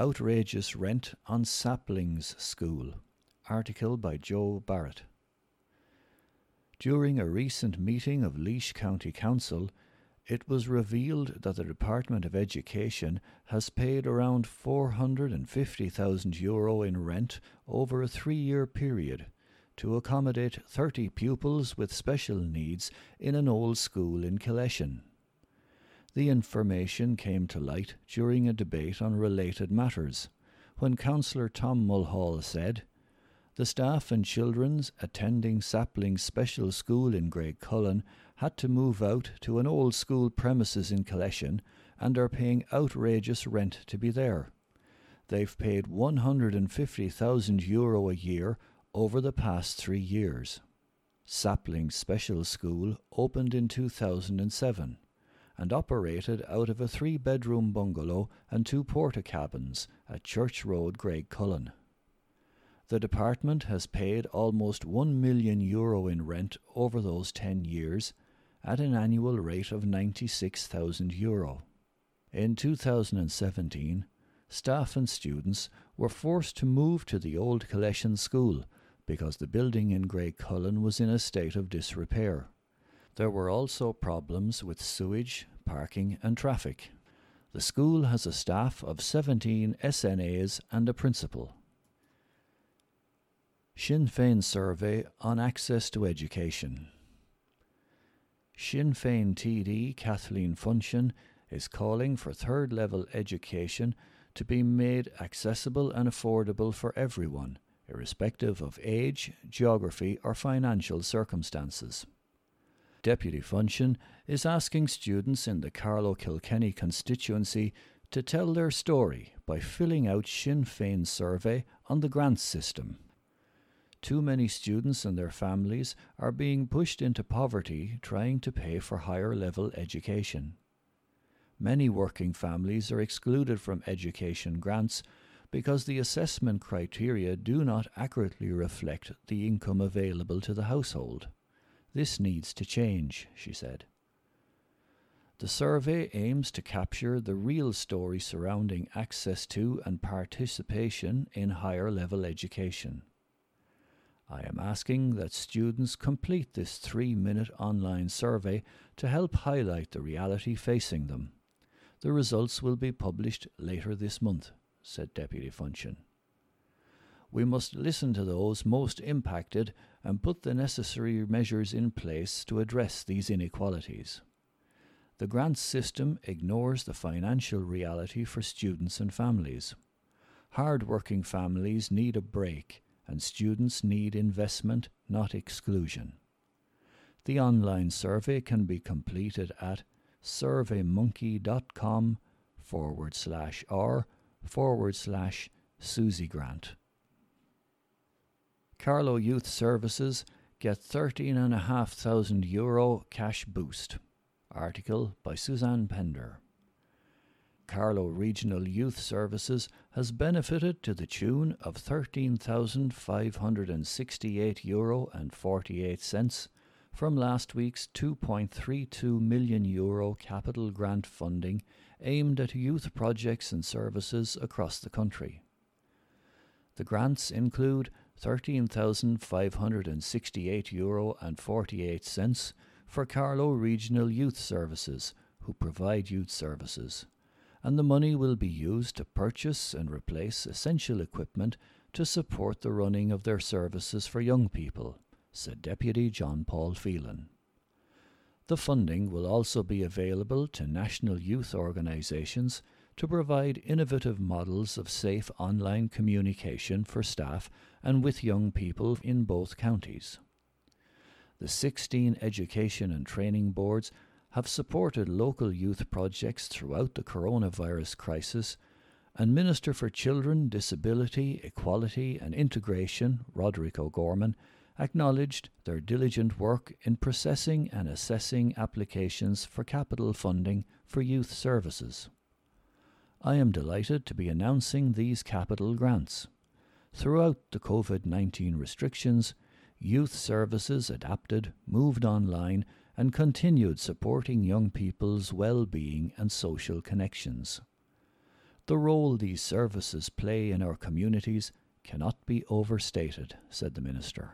Outrageous Rent on Saplings School. Article by Joe Barrett. During a recent meeting of Laois County Council, it was revealed that the Department of Education has paid around 450,000 euro in rent over a three year period to accommodate 30 pupils with special needs in an old school in Killeshin. The information came to light during a debate on related matters, when Councillor Tom Mulhall said, The staff and children attending Sapling Special School in Graiguecullen had to move out to an old school premises in Killeshin and are paying outrageous rent to be there. They've paid 150,000 euro a year over the past three years. Sapling Special School opened in 2007 and operated out of a three bedroom bungalow and two porta cabins at Church Road, Graiguecullen. The department has paid almost 1 million euro in rent over those 10 years at an annual rate of 96,000 euro. In 2017, staff and students were forced to move to the old Killeshin School because the building in Graiguecullen was in a state of disrepair. There were also problems with sewage, parking, and traffic. The school has a staff of 17 SNAs and a principal. Sinn Féin survey on access to education. Sinn Féin TD Kathleen Funchion is calling for third level education to be made accessible and affordable for everyone, irrespective of age, geography, or financial circumstances. Deputy Funchion is asking students in the Carlow Kilkenny constituency to tell their story by filling out Sinn Féin's survey on the grants system. Too many students and their families are being pushed into poverty trying to pay for higher level education. Many working families are excluded from education grants because the assessment criteria do not accurately reflect the income available to the household. This needs to change, she said. The survey aims to capture the real story surrounding access to and participation in higher level education. I am asking that students complete this three minute online survey to help highlight the reality facing them. The results will be published later this month, said Deputy Funchion. We must listen to those most impacted and put the necessary measures in place to address these inequalities. The grant system ignores the financial reality for students and families. Hard working families need a break, and students need investment, not exclusion. The online survey can be completed at surveymonkey.com forward slash r forward slash SUSI Grant. Carlow Youth Services get 13,500 euro cash boost. Article by Suzanne Pender. Carlow Regional Youth Services has benefited to the tune of 13,568 euro and 48 cents from last week's 2.32 million euro capital grant funding aimed at youth projects and services across the country. The grants include 13,568 euro and 48 cents for Carlow Regional Youth Services, who provide youth services, and the money will be used to purchase and replace essential equipment to support the running of their services for young people, said Deputy John Paul Phelan. The funding will also be available to national youth organisations to provide innovative models of safe online communication for staff and with young people in both counties. The 16 education and training boards have supported local youth projects throughout the coronavirus crisis, and Minister for Children, Disability, Equality and Integration, Roderick O'Gorman, acknowledged their diligent work in processing and assessing applications for capital funding for youth services. I am delighted to be announcing these capital grants. Throughout the COVID 19 restrictions, youth services adapted, moved online, and continued supporting young people's well being and social connections. The role these services play in our communities cannot be overstated, said the Minister.